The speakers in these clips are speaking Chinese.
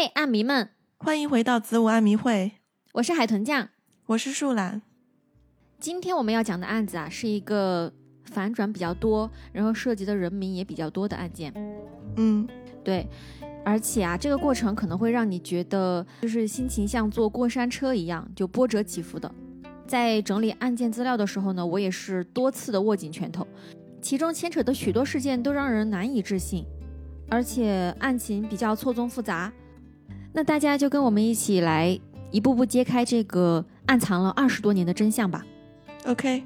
嘿，暗迷们，欢迎回到子午暗迷会，我是海豚酱，我是树懒。今天我们要讲的案子啊，是一个反转比较多，然后涉及的人名也比较多的案件。嗯，对，而且啊，这个过程可能会让你觉得就是心情像坐过山车一样，就波折起伏的。在整理案件资料的时候呢，我也是多次的握紧拳头，其中牵扯的许多事件都让人难以置信，而且案情比较错综复杂。那大家就跟我们一起来一步步揭开这个暗藏了二十多年的真相吧。OK，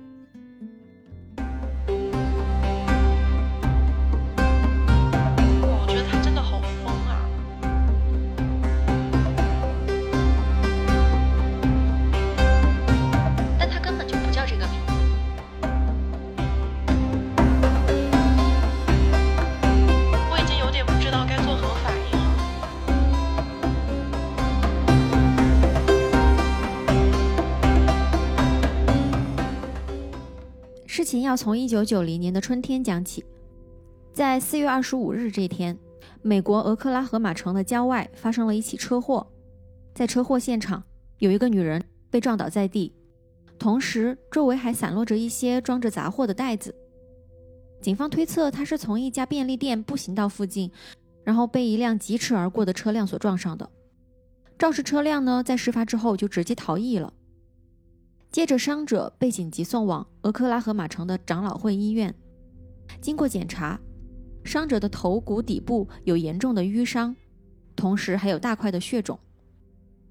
情要从一九九零年的春天讲起，在四月二十五日这天，美国俄克拉荷马城的郊外发生了一起车祸。在车祸现场，有一个女人被撞倒在地，同时周围还散落着一些装着杂货的袋子。警方推测她是从一家便利店步行到附近，然后被一辆疾驰而过的车辆所撞上的。肇事车辆呢，在事发之后就直接逃逸了。接着，伤者被紧急送往俄克拉荷马城的长老会医院。经过检查，伤者的头骨底部有严重的淤伤，同时还有大块的血肿。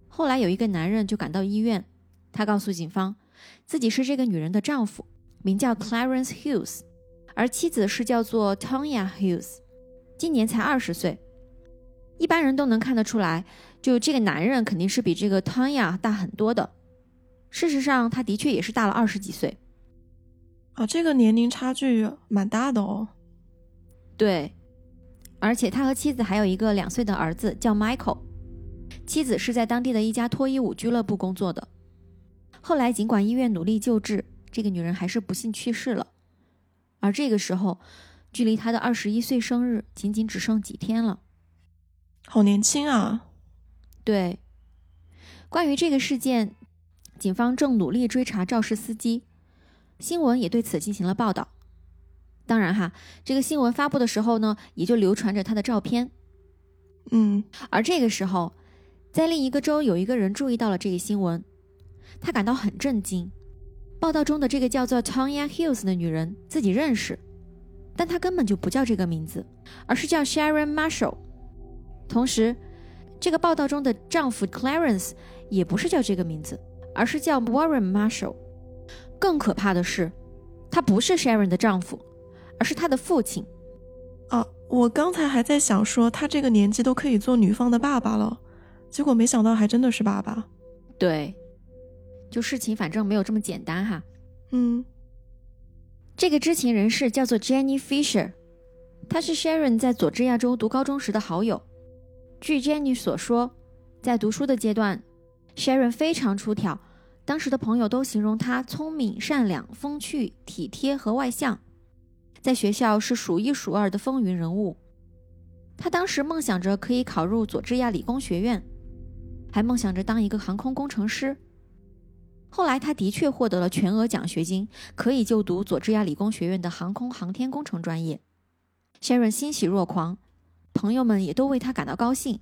后来有一个男人就赶到医院，他告诉警方，自己是这个女人的丈夫，名叫 Clarence Hughes，而妻子是叫做 Tonya Hughes，今年才二十岁。一般人都能看得出来，就这个男人肯定是比这个 Tonya 大很多的。事实上，他的确也是大了二十几岁。啊，这个年龄差距蛮大的哦。对，而且他和妻子还有一个两岁的儿子，叫 Michael。妻子是在当地的一家脱衣舞俱乐部工作的。后来，尽管医院努力救治，这个女人还是不幸去世了。而这个时候，距离她的二十一岁生日仅仅只剩几天了。好年轻啊！对，关于这个事件，警方正努力追查肇事司机，新闻也对此进行了报道。当然哈，这个新闻发布的时候呢，也就流传着他的照片。嗯，而这个时候，在另一个州有一个人注意到了这个新闻，他感到很震惊。报道中的这个叫做 Tonya Hughes 的女人自己认识，但她根本就不叫这个名字，而是叫 Sharon Marshall。同时，这个报道中的丈夫 Clarence 也不是叫这个名字，而是叫 Warren Marshall。更可怕的是，他不是 Sharon 的丈夫，而是他的父亲。啊，我刚才还在想说，他这个年纪都可以做女方的爸爸了，结果没想到还真的是爸爸。对，就事情反正没有这么简单哈。嗯，这个知情人士叫做 Jenny Fisher，她是 Sharon 在佐治亚州读高中时的好友。据 Jenny 所说，在读书的阶段，Sharon 非常出挑，当时的朋友都形容她聪明、善良、风趣、体贴和外向，在学校是数一数二的风云人物。她当时梦想着可以考入佐治亚理工学院，还梦想着当一个航空工程师。后来，他的确获得了全额奖学金，可以就读佐治亚理工学院的航空航天工程专业。Sharon 欣喜若狂，朋友们也都为他感到高兴。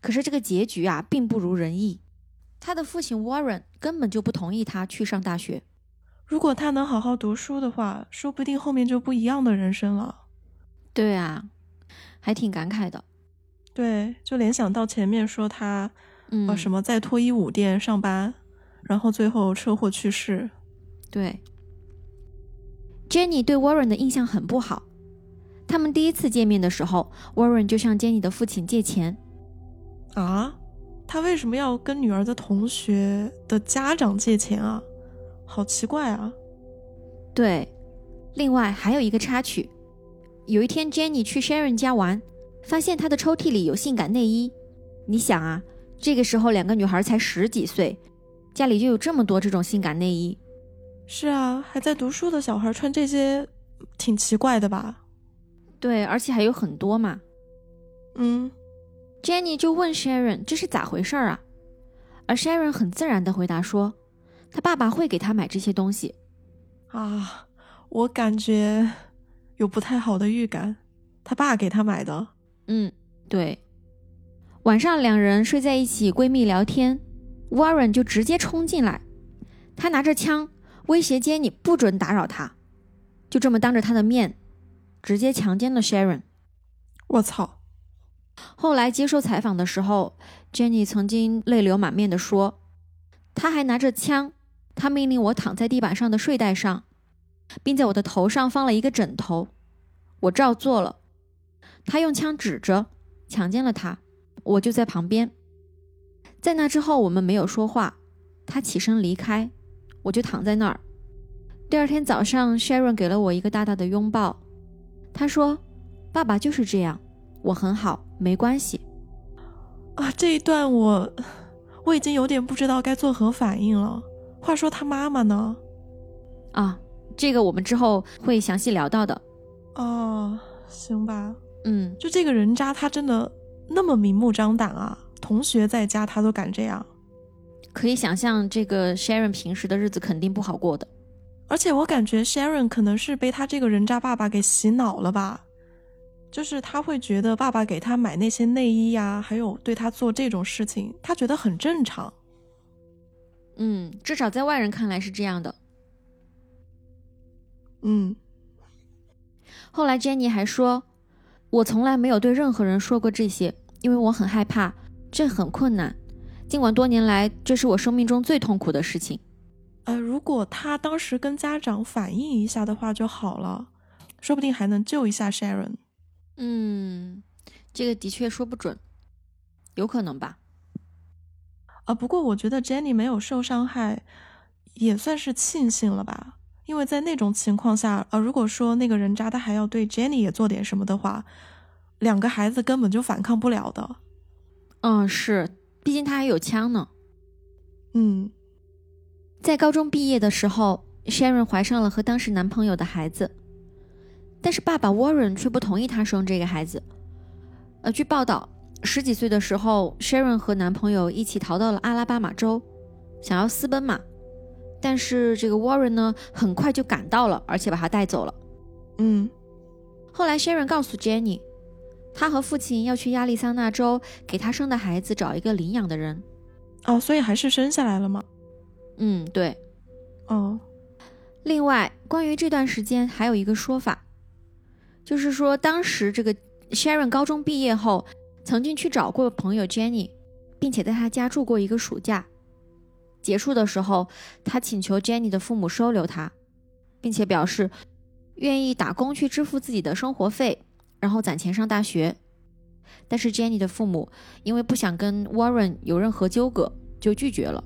可是这个结局啊，并不如人意。他的父亲 Warren 根本就不同意他去上大学。如果他能好好读书的话，说不定后面就不一样的人生了。对啊，还挺感慨的。对，就联想到前面说他嗯，呃什么在脱衣舞店上班，然后最后车祸去世。对，Jenny 对 Warren 的印象很不好。他们第一次见面的时候，Warren 就向 Jenny 的父亲借钱。啊，他为什么要跟女儿的同学的家长借钱啊？好奇怪啊！对，另外还有一个插曲，有一天 Jenny 去 Sharon 家玩，发现她的抽屉里有性感内衣。你想啊，这个时候两个女孩才十几岁，家里就有这么多这种性感内衣。是啊，还在读书的小孩穿这些，挺奇怪的吧？对，而且还有很多嘛。嗯，Jenny 就问 Sharon 这是咋回事儿啊？而 Sharon 很自然的回答说，他爸爸会给他买这些东西。啊，我感觉有不太好的预感，他爸给他买的。嗯，对。晚上两人睡在一起，闺蜜聊天，Warren 就直接冲进来，他拿着枪威胁 Jenny 不准打扰他，就这么当着他的面直接强奸了 Sharon。我操！后来接受采访的时候，Jenny 曾经泪流满面的说，他还拿着枪，他命令我躺在地板上的睡袋上，并在我的头上放了一个枕头，我照做了。他用枪指着，强奸了他。我就在旁边，在那之后我们没有说话。他起身离开，我就躺在那儿。第二天早上，Sharon 给了我一个大大的拥抱。他说：“爸爸就是这样，我很好，没关系。”啊，这一段我我已经有点不知道该作何反应了。话说他妈妈呢？啊，这个我们之后会详细聊到的。哦，行吧。嗯，就这个人渣，他真的。那么明目张胆啊！同学在家他都敢这样，可以想象这个 Sharon 平时的日子肯定不好过的。而且我感觉 Sharon 可能是被他这个人渣爸爸给洗脑了吧，就是他会觉得爸爸给他买那些内衣呀，还有对他做这种事情，他觉得很正常。嗯，至少在外人看来是这样的。嗯。后来 Jenny 还说。我从来没有对任何人说过这些，因为我很害怕，这很困难。尽管多年来这是我生命中最痛苦的事情。呃，如果他当时跟家长反映一下的话就好了，说不定还能救一下 Sharon。嗯，这个的确说不准，有可能吧。啊，不过我觉得 Jenny 没有受伤害，也算是庆幸了吧。因为在那种情况下，呃，如果说那个人渣他还要对 Jenny 也做点什么的话，两个孩子根本就反抗不了的。嗯，是，毕竟他还有枪呢。嗯，在高中毕业的时候，Sharon 怀上了和当时男朋友的孩子，但是爸爸 Warren 却不同意她生这个孩子。呃，据报道，十几岁的时候，Sharon 和男朋友一起逃到了阿拉巴马州，想要私奔嘛。但是这个 Warren 呢，很快就赶到了，而且把他带走了。嗯，后来 Sharon 告诉 Jenny，他和父亲要去亚利桑那州给他生的孩子找一个领养的人。哦，所以还是生下来了吗？嗯，对。哦，另外，关于这段时间还有一个说法，就是说当时这个 Sharon 高中毕业后，曾经去找过朋友 Jenny，并且在他家住过一个暑假。结束的时候，他请求 Jenny 的父母收留他，并且表示愿意打工去支付自己的生活费，然后攒钱上大学。但是 Jenny 的父母因为不想跟 Warren 有任何纠葛，就拒绝了。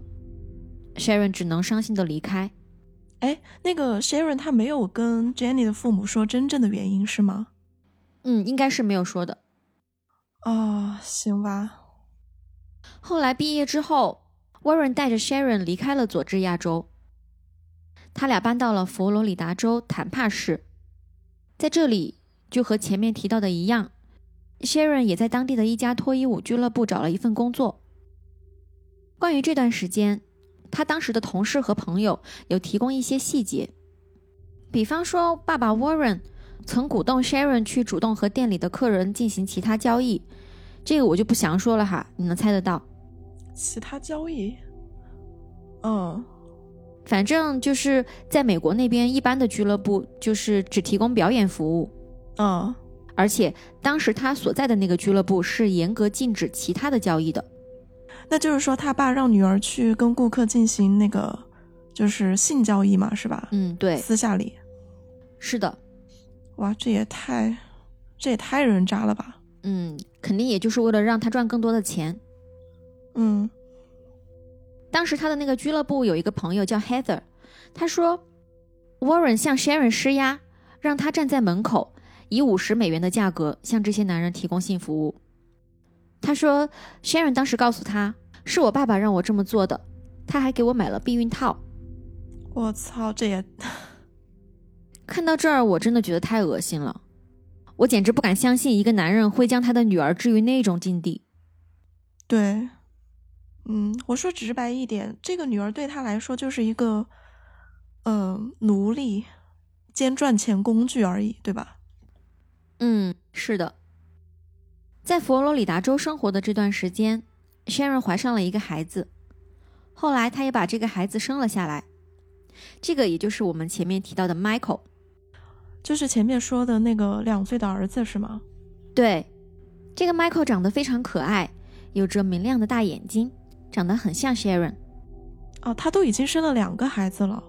Sharon 只能伤心的离开。哎，那个 Sharon 他没有跟 Jenny 的父母说真正的原因是吗？嗯，应该是没有说的。啊，行吧。后来毕业之后。Warren 带着 Sharon 离开了佐治亚州，他俩搬到了佛罗里达州坦帕市，在这里就和前面提到的一样，Sharon 也在当地的一家脱衣舞俱乐部找了一份工作。关于这段时间，他当时的同事和朋友有提供一些细节，比方说爸爸 Warren 曾鼓动 Sharon 去主动和店里的客人进行其他交易，这个我就不详说了哈，你能猜得到。其他交易，嗯，反正就是在美国那边，一般的俱乐部就是只提供表演服务，嗯，而且当时他所在的那个俱乐部是严格禁止其他的交易的。那就是说，他爸让女儿去跟顾客进行那个就是性交易嘛，是吧？嗯，对，私下里，是的。哇，这也太，这也太人渣了吧？嗯，肯定也就是为了让他赚更多的钱。嗯，当时他的那个俱乐部有一个朋友叫 Heather，他说 Warren 向 Sharon 施压，让他站在门口，以五十美元的价格向这些男人提供性服务。他说 Sharon 当时告诉他，是我爸爸让我这么做的，他还给我买了避孕套。我操，这也 看到这儿，我真的觉得太恶心了，我简直不敢相信一个男人会将他的女儿置于那种境地。对，嗯，我说直白一点，这个女儿对他来说就是一个，呃，奴隶兼赚钱工具而已，对吧？嗯，是的。在佛罗里达州生活的这段时间，Sharon 怀上了一个孩子，后来她也把这个孩子生了下来。这个也就是我们前面提到的 Michael，就是前面说的那个两岁的儿子是吗？对，这个 Michael 长得非常可爱，有着明亮的大眼睛，长得很像 Sharon。哦，他都已经生了两个孩子了。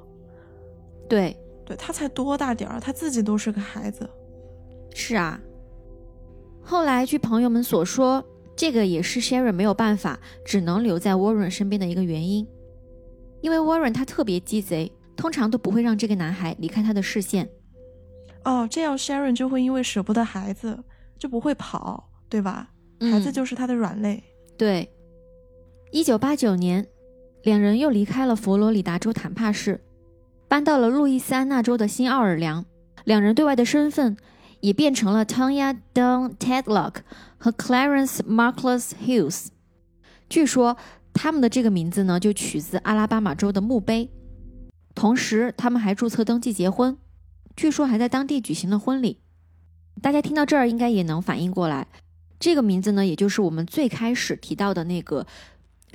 对，对他才多大点儿，他自己都是个孩子。是啊。后来据朋友们所说，这个也是 Sharon 没有办法，只能留在 Warren 身边的一个原因。因为 Warren 他特别鸡贼，通常都不会让这个男孩离开他的视线。哦，这样 Sharon 就会因为舍不得孩子，就不会跑，对吧？孩子就是他的软肋。对。一九八九年，两人又离开了佛罗里达州坦帕市，搬到了路易斯安那州的新奥尔良。两人对外的身份也变成了 Tonya Dawn Tedlock 和 Clarence Marcus Hughes。据说。他们的这个名字呢，就取自阿拉巴马州的墓碑。同时，他们还注册登记结婚，据说还在当地举行了婚礼。大家听到这儿，应该也能反应过来，这个名字呢，也就是我们最开始提到的那个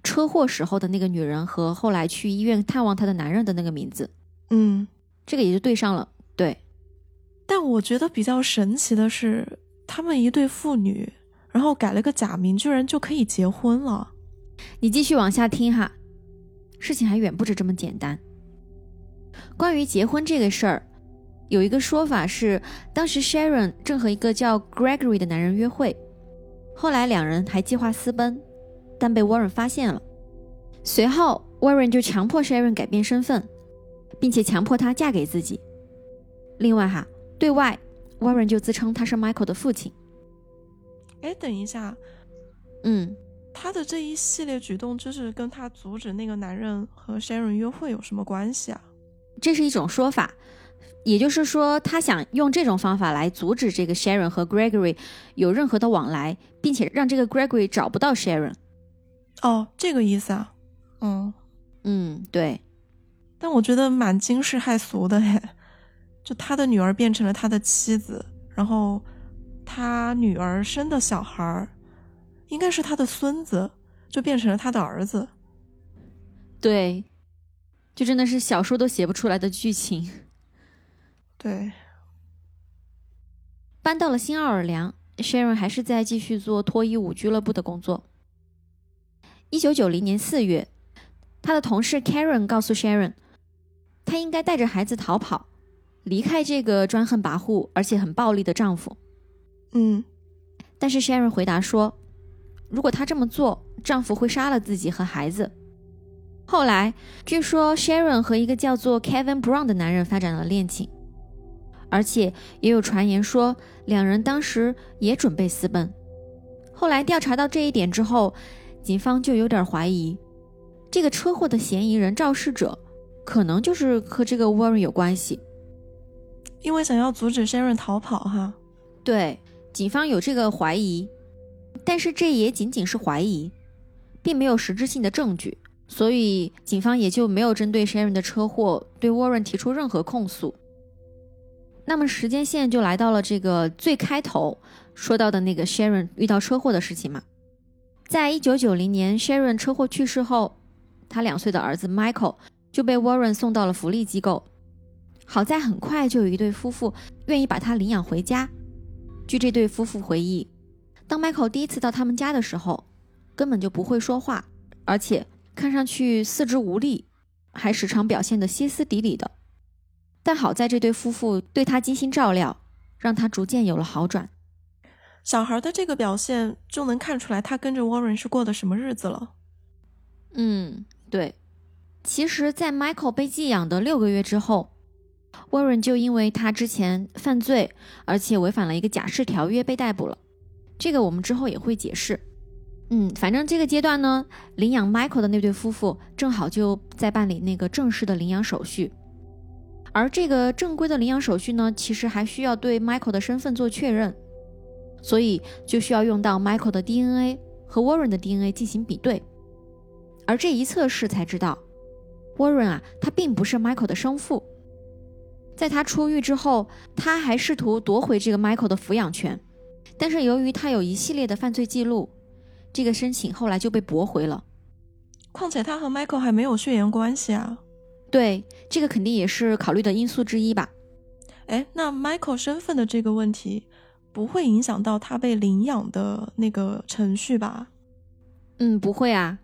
车祸时候的那个女人和后来去医院探望她的男人的那个名字。嗯，这个也就对上了。对，但我觉得比较神奇的是，他们一对父女，然后改了个假名，居然就可以结婚了。你继续往下听哈，事情还远不止这么简单。关于结婚这个事儿，有一个说法是，当时 Sharon 正和一个叫 Gregory 的男人约会，后来两人还计划私奔，但被 Warren 发现了。随后，Warren 就强迫 Sharon 改变身份，并且强迫她嫁给自己。另外哈，对外 Warren 就自称他是 Michael 的父亲。哎，等一下，嗯。他的这一系列举动，就是跟他阻止那个男人和 Sharon 约会有什么关系啊？这是一种说法，也就是说，他想用这种方法来阻止这个 Sharon 和 Gregory 有任何的往来，并且让这个 Gregory 找不到 Sharon。哦，这个意思啊？嗯嗯，对。但我觉得蛮惊世骇俗的嘿，就他的女儿变成了他的妻子，然后他女儿生的小孩儿。应该是他的孙子，就变成了他的儿子。对，就真的是小说都写不出来的剧情。对，搬到了新奥尔良，Sharon 还是在继续做脱衣舞俱乐部的工作。一九九零年四月，他的同事 Karen 告诉 Sharon，他应该带着孩子逃跑，离开这个专横跋扈而且很暴力的丈夫。嗯，但是 Sharon 回答说。如果她这么做，丈夫会杀了自己和孩子。后来，据说 Sharon 和一个叫做 Kevin Brown 的男人发展了恋情，而且也有传言说两人当时也准备私奔。后来调查到这一点之后，警方就有点怀疑，这个车祸的嫌疑人肇事者可能就是和这个 Warren 有关系，因为想要阻止 Sharon 逃跑。哈，对，警方有这个怀疑。但是这也仅仅是怀疑，并没有实质性的证据，所以警方也就没有针对 Sharon 的车祸对 Warren 提出任何控诉。那么时间线就来到了这个最开头说到的那个 Sharon 遇到车祸的事情嘛。在一九九零年 Sharon 车祸去世后，他两岁的儿子 Michael 就被 Warren 送到了福利机构。好在很快就有一对夫妇愿意把他领养回家。据这对夫妇回忆。当 Michael 第一次到他们家的时候，根本就不会说话，而且看上去四肢无力，还时常表现得歇斯底里的。但好在这对夫妇对他精心照料，让他逐渐有了好转。小孩的这个表现就能看出来，他跟着 Warren 是过的什么日子了。嗯，对。其实，在 Michael 被寄养的六个月之后，Warren 就因为他之前犯罪，而且违反了一个假释条约被逮捕了。这个我们之后也会解释，嗯，反正这个阶段呢，领养 Michael 的那对夫妇正好就在办理那个正式的领养手续，而这个正规的领养手续呢，其实还需要对 Michael 的身份做确认，所以就需要用到 Michael 的 DNA 和 Warren 的 DNA 进行比对，而这一测试才知道，Warren 啊，他并不是 Michael 的生父。在他出狱之后，他还试图夺回这个 Michael 的抚养权，但是由于他有一系列的犯罪记录，这个申请后来就被驳回了。况且他和 Michael 还没有血缘关系啊。对，这个肯定也是考虑的因素之一吧。哎，那 Michael 身份的这个问题，不会影响到他被领养的那个程序吧？嗯，不会啊。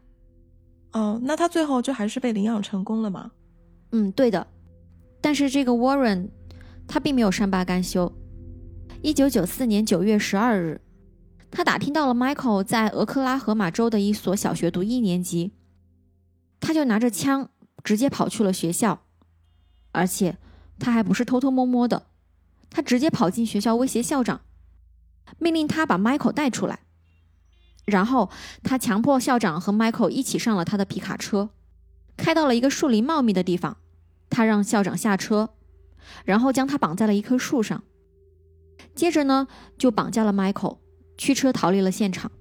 哦，那他最后就还是被领养成功了吗？嗯，对的。但是这个 Warren，他并没有善罢甘休。一九九四年九月十二日，他打听到了 Michael 在俄克拉荷马州的一所小学读一年级，他就拿着枪。直接跑去了学校，而且他还不是偷偷摸摸的，他直接跑进学校威胁校长，命令他把 Michael 带出来。然后他强迫校长和 Michael 一起上了他的皮卡车，开到了一个树林茂密的地方。他让校长下车，然后将他绑在了一棵树上，接着呢就绑架了 Michael，驱车逃离了现场。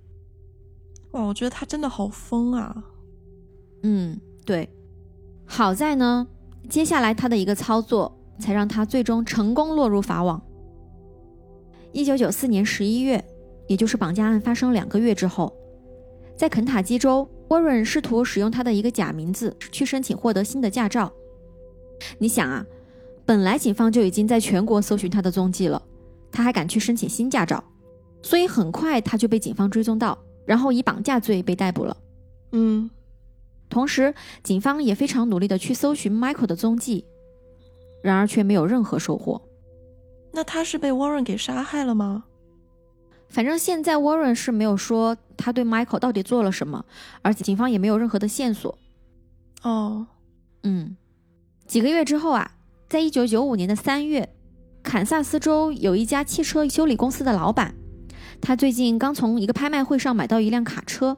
哇，我觉得他真的好疯啊！嗯，对。好在呢，接下来他的一个操作，才让他最终成功落入法网。一九九四年十一月，也就是绑架案发生两个月之后，在肯塔基州，Warren 试图使用他的一个假名字去申请获得新的驾照。你想啊，本来警方就已经在全国搜寻他的踪迹了，他还敢去申请新驾照，所以很快他就被警方追踪到，然后以绑架罪被逮捕了。嗯。同时，警方也非常努力的去搜寻 Michael 的踪迹，然而却没有任何收获。那他是被 Warren 给杀害了吗？反正现在 Warren 是没有说他对 Michael 到底做了什么，而且警方也没有任何的线索。哦，嗯，几个月之后啊，在一九九五年的三月，堪萨斯州有一家汽车修理公司的老板，他最近刚从一个拍卖会上买到一辆卡车。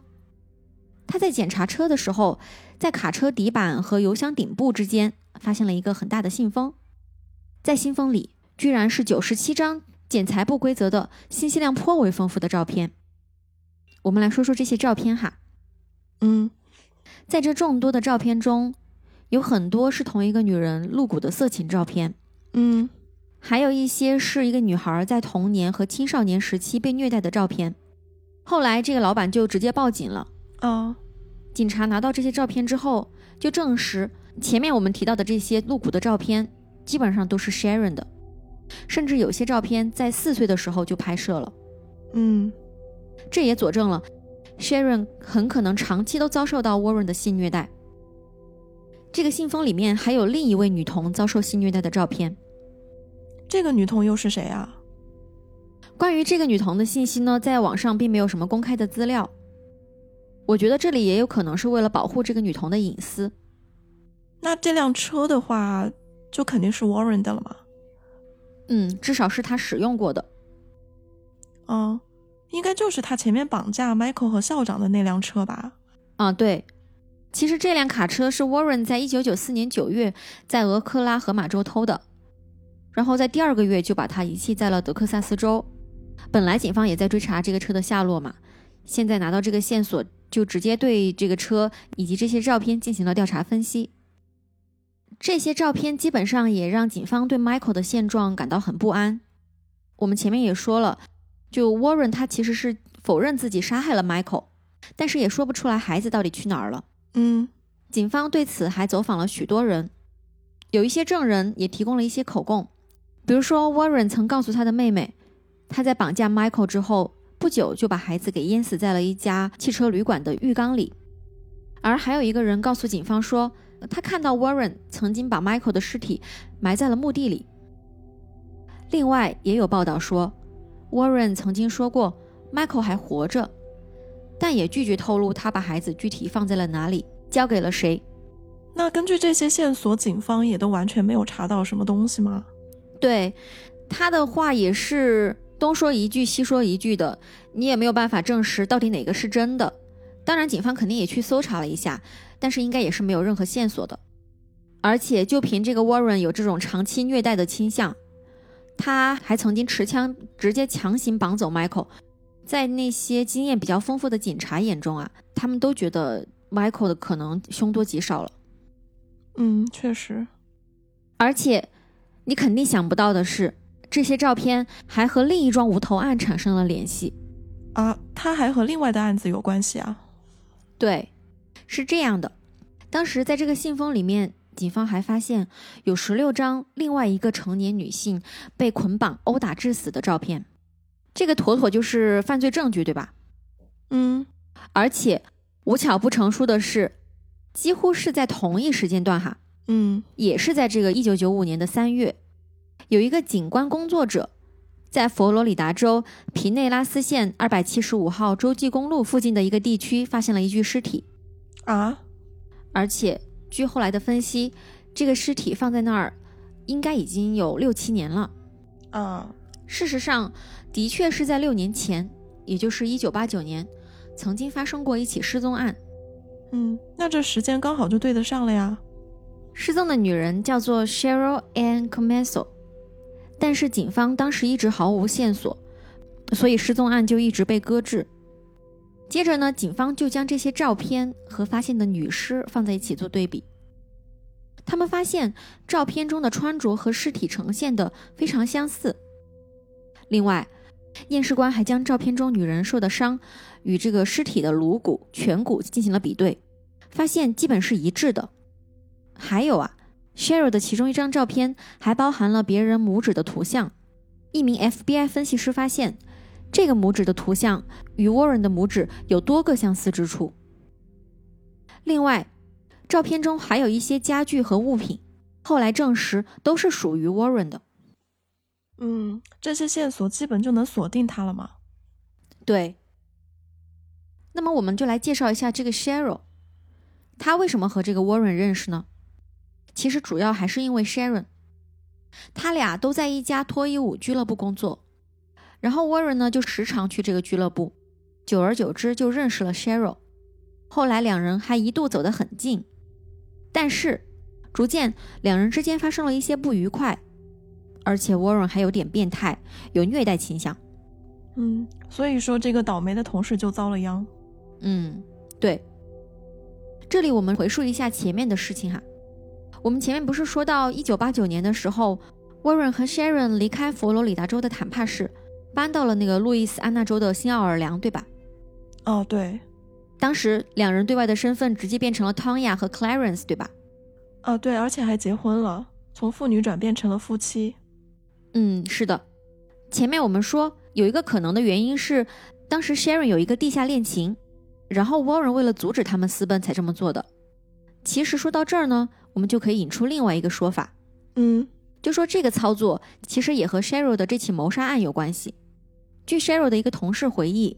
他在检查车的时候，在卡车底板和油箱顶部之间发现了一个很大的信封，在信封里居然是九十七张剪裁不规则的、信息量颇为丰富的照片。我们来说说这些照片哈。嗯，在这众多的照片中，有很多是同一个女人露骨的色情照片。嗯，还有一些是一个女孩在童年和青少年时期被虐待的照片。后来这个老板就直接报警了。哦，警察拿到这些照片之后，就证实前面我们提到的这些露骨的照片，基本上都是 Sharon 的，甚至有些照片在四岁的时候就拍摄了。嗯，这也佐证了 Sharon 很可能长期都遭受到 Warren 的性虐待。这个信封里面还有另一位女童遭受性虐待的照片。这个女童又是谁啊？关于这个女童的信息呢，在网上并没有什么公开的资料。我觉得这里也有可能是为了保护这个女童的隐私。那这辆车的话，就肯定是 Warren 的了吗？嗯，至少是他使用过的。嗯，应该就是他前面绑架 Michael 和校长的那辆车吧？啊，对。其实这辆卡车是 Warren 在一九九四年九月在俄克拉荷马州偷的，然后在第二个月就把它遗弃在了德克萨斯州。本来警方也在追查这个车的下落嘛，现在拿到这个线索。就直接对这个车以及这些照片进行了调查分析。这些照片基本上也让警方对 Michael 的现状感到很不安。我们前面也说了，就 Warren 他其实是否认自己杀害了 Michael，但是也说不出来孩子到底去哪儿了。嗯，警方对此还走访了许多人，有一些证人也提供了一些口供，比如说 Warren 曾告诉他的妹妹，他在绑架 Michael 之后。不久就把孩子给淹死在了一家汽车旅馆的浴缸里，而还有一个人告诉警方说，他看到 Warren 曾经把 Michael 的尸体埋在了墓地里。另外也有报道说，Warren 曾经说过 Michael 还活着，但也拒绝透露他把孩子具体放在了哪里，交给了谁。那根据这些线索，警方也都完全没有查到什么东西吗？对，他的话也是。东说一句，西说一句的，你也没有办法证实到底哪个是真的。当然，警方肯定也去搜查了一下，但是应该也是没有任何线索的。而且，就凭这个 Warren 有这种长期虐待的倾向，他还曾经持枪直接强行绑走 Michael，在那些经验比较丰富的警察眼中啊，他们都觉得 Michael 的可能凶多吉少了。嗯，确实。而且，你肯定想不到的是，这些照片还和另一桩无头案产生了联系。啊，他还和另外的案子有关系啊？对，是这样的。当时在这个信封里面，警方还发现有十六张另外一个成年女性被捆绑殴打致死的照片。这个妥妥就是犯罪证据，对吧？嗯。而且无巧不成书的是，几乎是在同一时间段，哈，嗯，也是在这个一九九五年的三月，有一个警官工作者。在佛罗里达州皮内拉斯县二百七十五号洲际公路附近的一个地区，发现了一具尸体，啊！而且据后来的分析，这个尸体放在那儿，应该已经有六七年了。啊，事实上，的确是在六年前，也就是一九八九年，曾经发生过一起失踪案。嗯，那这时间刚好就对得上了呀。失踪的女人叫做 Cheryl Ann Comeso。但是警方当时一直毫无线索，所以失踪案就一直被搁置。接着呢，警方就将这些照片和发现的女尸放在一起做对比。他们发现照片中的穿着和尸体呈现的非常相似。另外，验尸官还将照片中女人受的伤与这个尸体的颅骨、颧骨进行了比对，发现基本是一致的。还有啊。Cheryl 的其中一张照片还包含了别人拇指的图像。一名 FBI 分析师发现，这个拇指的图像与 Warren 的拇指有多个相似之处。另外，照片中还有一些家具和物品，后来证实都是属于 Warren 的。嗯，这些线索基本就能锁定他了吗？对。那么我们就来介绍一下这个 Cheryl，他为什么和这个 Warren 认识呢？其实主要还是因为 Sharon，他俩都在一家脱衣舞俱乐部工作，然后 Warren 呢就时常去这个俱乐部，久而久之就认识了 Cheryl，后来两人还一度走得很近，但是逐渐两人之间发生了一些不愉快，而且 Warren 还有点变态，有虐待倾向。嗯，所以说这个倒霉的同事就遭了殃。嗯，对。这里我们回溯一下前面的事情哈。我们前面不是说到一九八九年的时候，Warren 和 Sharon 离开佛罗里达州的坦帕市，搬到了那个路易斯安那州的新奥尔良，对吧？哦，对。当时两人对外的身份直接变成了 Tonya 和 Clarence，对吧？哦，对，而且还结婚了，从父女转变成了夫妻。嗯，是的。前面我们说有一个可能的原因是，当时 Sharon 有一个地下恋情，然后 Warren 为了阻止他们私奔才这么做的。其实说到这儿呢。我们就可以引出另外一个说法，嗯，就说这个操作其实也和 Sheryl 的这起谋杀案有关系。据 Sheryl 的一个同事回忆，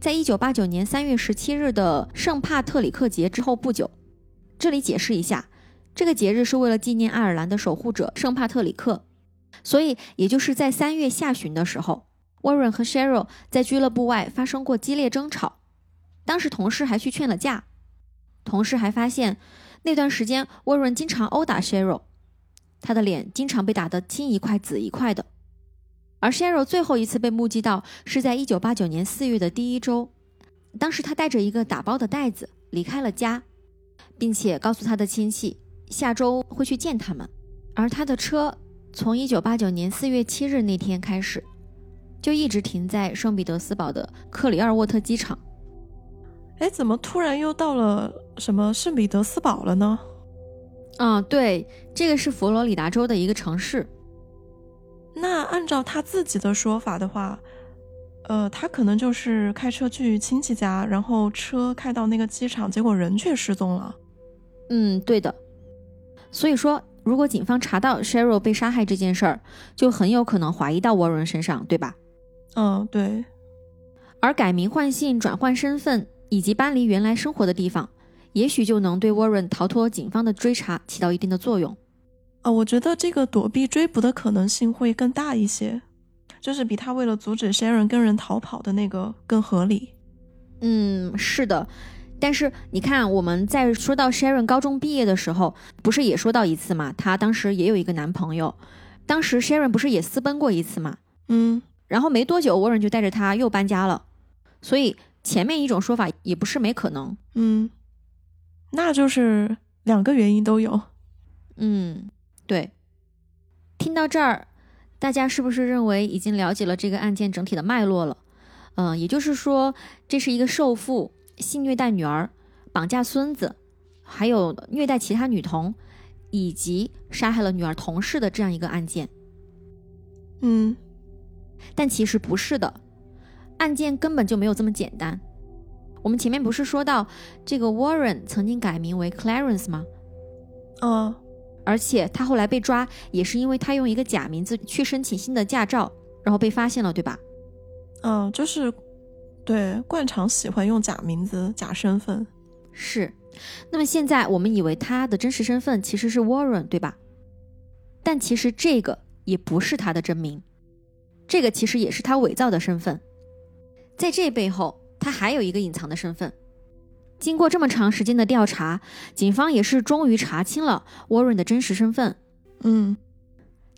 在一九八九年三月十七日的圣帕特里克节之后不久，这里解释一下，这个节日是为了纪念爱尔兰的守护者圣帕特里克，所以也就是在三月下旬的时候，Warren 和 Cheryl 在俱乐部外发生过激烈争吵，当时同事还去劝了架，同事还发现。那段时间，Warren 经常殴打 Cheryl，他的脸经常被打得青一块紫一块的。而 Cheryl 最后一次被目击到是在1989年4月的第一周，当时他带着一个打包的袋子离开了家，并且告诉他的亲戚下周会去见他们。而他的车从1989年4月7日那天开始，就一直停在圣彼得斯堡的克里尔沃特机场。哎，怎么突然又到了什么圣彼得斯堡了呢？啊，对，这个是佛罗里达州的一个城市。那按照他自己的说法的话，呃，他可能就是开车去亲戚家，然后车开到那个机场，结果人却失踪了。嗯，对的。所以说，如果警方查到 Cheryl 被杀害这件事儿，就很有可能怀疑到 Warren 身上，对吧？嗯，对。而改名换姓、转换身份。以及搬离原来生活的地方，也许就能对 Warren 逃脱警方的追查起到一定的作用。啊，我觉得这个躲避追捕的可能性会更大一些，就是比他为了阻止 Sharon 跟人逃跑的那个更合理。嗯，是的。但是你看，我们在说到 Sharon 高中毕业的时候，不是也说到一次嘛？她当时也有一个男朋友，当时 Sharon 不是也私奔过一次嘛？嗯。然后没多久，Warren 就带着她又搬家了。所以前面一种说法也不是没可能。嗯，那就是两个原因都有。嗯，对。听到这儿，大家是不是认为已经了解了这个案件整体的脉络了？嗯，也就是说，这是一个受父性虐待女儿、绑架孙子，还有虐待其他女童，以及杀害了女儿同事的这样一个案件。嗯，但其实不是的，案件根本就没有这么简单。我们前面不是说到这个 Warren 曾经改名为 Clarence 吗？嗯，而且他后来被抓，也是因为他用一个假名字去申请新的驾照，然后被发现了，对吧？嗯，就是对惯常喜欢用假名字、假身份。是。那么现在我们以为他的真实身份其实是 Warren，对吧？但其实这个也不是他的真名，这个其实也是他伪造的身份。在这背后，他还有一个隐藏的身份。经过这么长时间的调查，警方也是终于查清了 Warren 的真实身份。嗯，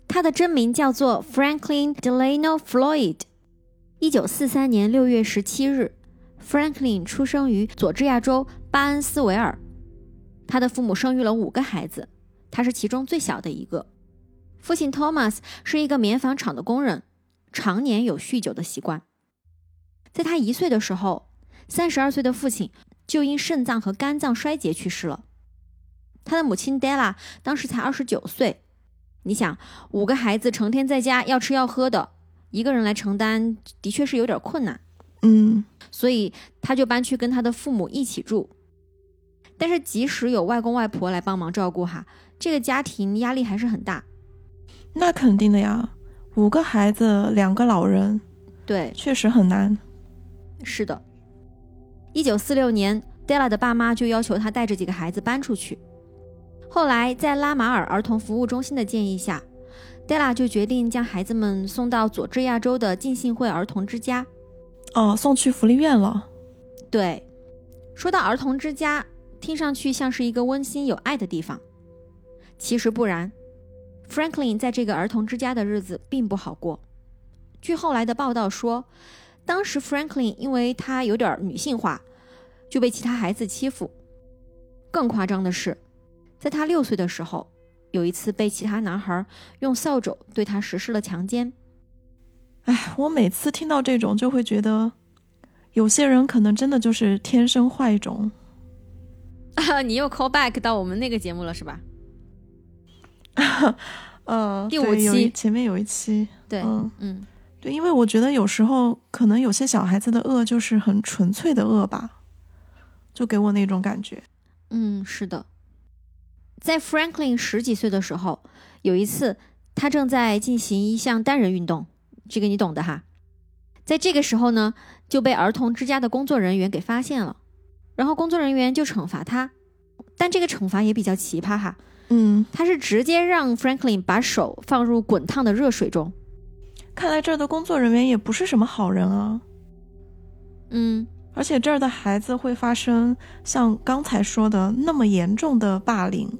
他的真名叫做 Franklin Delano Floyd。一九四三年六月十七日，Franklin 出生于佐治亚州巴恩斯维尔。他的父母生育了五个孩子，他是其中最小的一个。父亲 Thomas 是一个棉纺厂的工人，常年有酗酒的习惯。在他一岁的时候，三十二岁的父亲就因肾脏和肝脏衰竭去世了。他的母亲 Della 当时才二十九岁。你想，五个孩子成天在家要吃要喝的，一个人来承担的确是有点困难。嗯，所以他就搬去跟他的父母一起住。但是即使有外公外婆来帮忙照顾哈，这个家庭压力还是很大。那肯定的呀，五个孩子，两个老人，对，确实很难。是的。一九四六年，Della 的爸妈就要求他带着几个孩子搬出去。后来，在拉马尔儿童服务中心的建议下，Della 就决定将孩子们送到佐治亚州的浸信会儿童之家。哦，送去福利院了。对，说到儿童之家，听上去像是一个温馨有爱的地方，其实不然。Franklin 在这个儿童之家的日子并不好过。据后来的报道说，当时 Franklin 因为他有点女性化，就被其他孩子欺负。更夸张的是，在他六岁的时候，有一次被其他男孩用扫帚对他实施了强奸。哎，我每次听到这种，就会觉得有些人可能真的就是天生坏种。啊，你又 call back 到我们那个节目了是吧？呃，第五期前面有一期，对，嗯嗯，对，因为我觉得有时候可能有些小孩子的恶就是很纯粹的恶吧，就给我那种感觉。嗯，是的。在 Franklin 十几岁的时候，有一次他正在进行一项单人运动，这个你懂的哈。在这个时候呢，就被儿童之家的工作人员给发现了，然后工作人员就惩罚他，但这个惩罚也比较奇葩哈，嗯，他是直接让 Franklin 把手放入滚烫的热水中。看来这儿的工作人员也不是什么好人啊。嗯，而且这儿的孩子会发生像刚才说的那么严重的霸凌，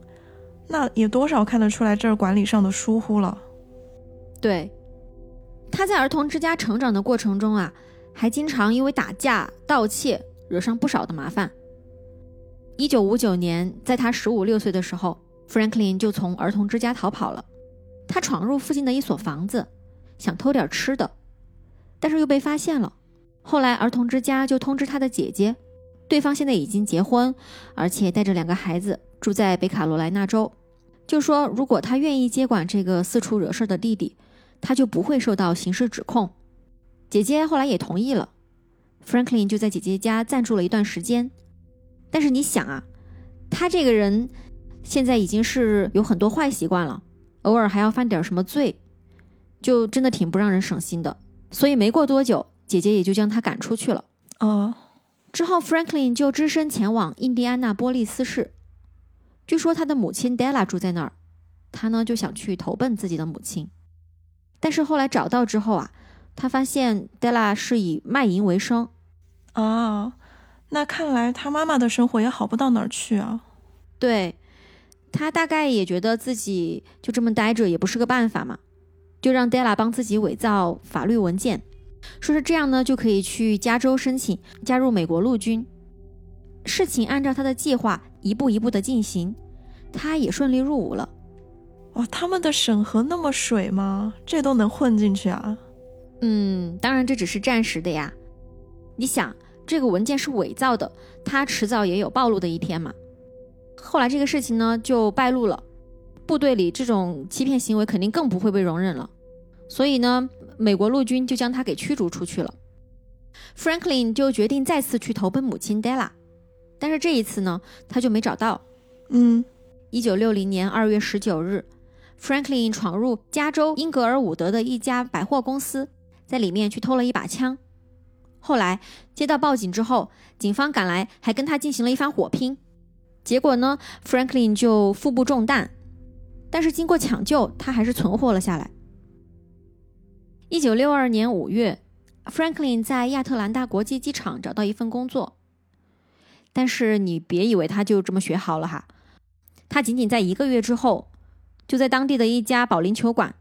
那也多少看得出来这儿管理上的疏忽了。对。他在儿童之家成长的过程中啊，还经常因为打架、盗窃惹上不少的麻烦。一九五九年，在他十五六岁的时候，Franklin 就从儿童之家逃跑了。他闯入附近的一所房子，想偷点吃的，但是又被发现了。后来，儿童之家就通知他的姐姐，对方现在已经结婚，而且带着两个孩子住在北卡罗来纳州，就说如果他愿意接管这个四处惹事的弟弟，他就不会受到刑事指控。姐姐后来也同意了，Franklin 就在姐姐家暂住了一段时间。但是你想啊，他这个人现在已经是有很多坏习惯了，偶尔还要犯点什么罪，就真的挺不让人省心的。所以没过多久，姐姐也就将他赶出去了。哦，之后，Franklin 就只身前往印第安纳波利斯市。据说他的母亲 Della 住在那儿，他呢就想去投奔自己的母亲。但是后来找到之后啊，他发现 Della 是以卖淫为生。啊，那看来他妈妈的生活也好不到哪儿去啊。对他大概也觉得自己就这么待着也不是个办法嘛，就让 Della 帮自己伪造法律文件，说是这样呢就可以去加州申请加入美国陆军。事情按照他的计划一步一步的进行，他也顺利入伍了。哇，他们的审核那么水吗？这都能混进去啊？嗯，当然这只是暂时的呀。你想，这个文件是伪造的，他迟早也有暴露的一天嘛。后来这个事情呢就败露了，部队里这种欺骗行为肯定更不会被容忍了。所以呢，美国陆军就将他给驱逐出去了。Franklin 就决定再次去投奔母亲 Della，但是这一次呢，他就没找到。嗯，一九六零年二月十九日，Franklin 闯入加州英格尔伍德的一家百货公司，在里面去偷了一把枪。后来接到报警之后，警方赶来，还跟他进行了一番火拼。结果呢，Franklin 就腹部中弹，但是经过抢救，他还是存活了下来。一九六二年五月，Franklin 在亚特兰大国际机场找到一份工作，但是你别以为他就这么学好了哈，他仅仅在一个月之后，就在当地的一家保龄球馆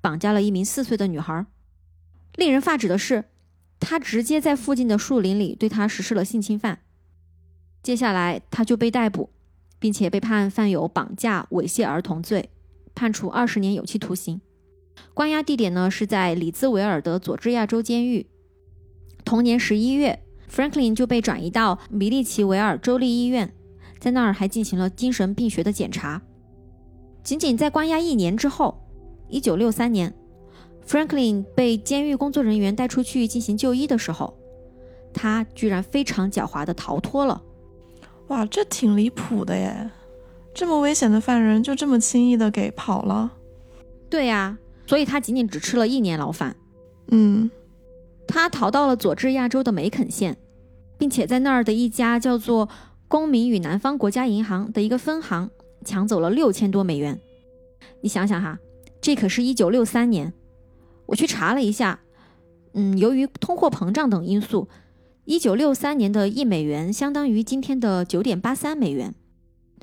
绑架了一名四岁的女孩。令人发指的是。他直接在附近的树林里对他实施了性侵犯，接下来他就被逮捕，并且被判犯有绑架、猥亵儿童罪，判处二十年有期徒刑。关押地点呢是在里兹维尔的佐治亚州监狱。同年十一月，Franklin 就被转移到米利奇维尔州立医院，在那儿还进行了精神病学的检查。仅仅在关押一年之后，一九六三年。Franklin 被监狱工作人员带出去进行就医的时候，他居然非常狡猾地逃脱了。哇，这挺离谱的耶！这么危险的犯人就这么轻易的给跑了？对呀，所以他仅仅只吃了一年牢饭。嗯，他逃到了佐治亚州的梅肯县，并且在那儿的一家叫做“公民与南方国家银行”的一个分行抢走了六千多美元。你想想哈，这可是一九六三年。我去查了一下，嗯，由于通货膨胀等因素，一九六三年的一美元相当于今天的九点八三美元，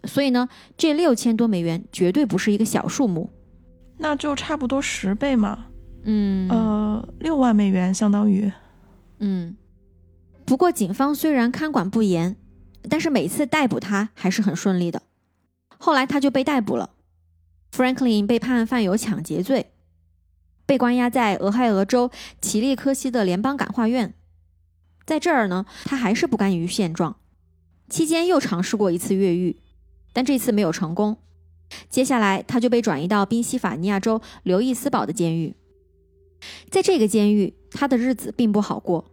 所以呢，这六千多美元绝对不是一个小数目，那就差不多十倍嘛，嗯，呃，六万美元相当于，嗯，不过警方虽然看管不严，但是每次逮捕他还是很顺利的，后来他就被逮捕了，Franklin 被判犯有抢劫罪。被关押在俄亥俄州奇利科西的联邦感化院，在这儿呢，他还是不甘于现状，期间又尝试过一次越狱，但这次没有成功。接下来，他就被转移到宾夕法尼亚州刘易斯堡的监狱，在这个监狱，他的日子并不好过。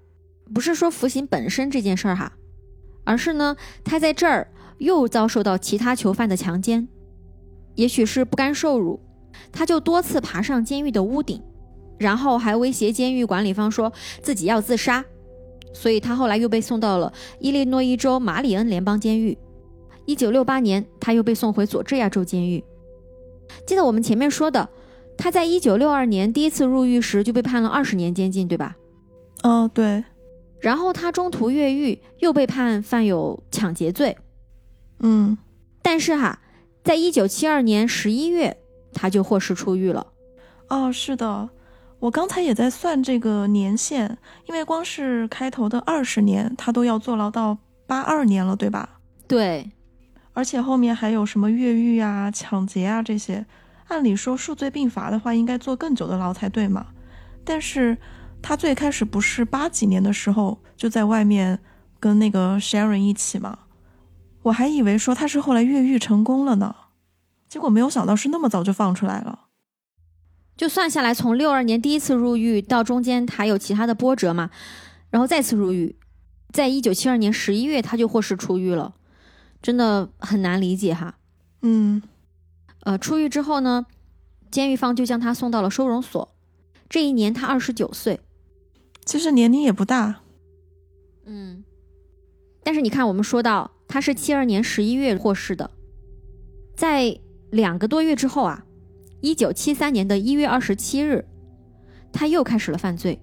不是说服刑本身这件事儿哈，而是呢，他在这儿又遭受到其他囚犯的强奸，也许是不甘受辱。他就多次爬上监狱的屋顶，然后还威胁监狱管理方说自己要自杀，所以他后来又被送到了伊利诺伊州马里恩联邦监狱。一九六八年，他又被送回佐治亚州监狱。记得我们前面说的，他在一九六二年第一次入狱时就被判了二十年监禁，对吧？哦，对。然后他中途越狱，又被判犯有抢劫罪。嗯，但是哈，在一九七二年十一月。他就获释出狱了。哦，是的，我刚才也在算这个年限，因为光是开头的二十年，他都要坐牢到八二年了，对吧？对，而且后面还有什么越狱啊、抢劫啊这些，按理说数罪并罚的话，应该坐更久的牢才对嘛。但是他最开始不是八几年的时候就在外面跟那个 Sharon 一起吗？我还以为说他是后来越狱成功了呢。结果没有想到是那么早就放出来了，就算下来，从六二年第一次入狱到中间还有其他的波折嘛，然后再次入狱，在一九七二年十一月他就获释出狱了，真的很难理解哈。嗯，呃，出狱之后呢，监狱方就将他送到了收容所，这一年他二十九岁，其实年龄也不大。嗯，但是你看，我们说到他是七二年十一月获释的，在。两个多月之后啊，一九七三年的一月二十七日，他又开始了犯罪。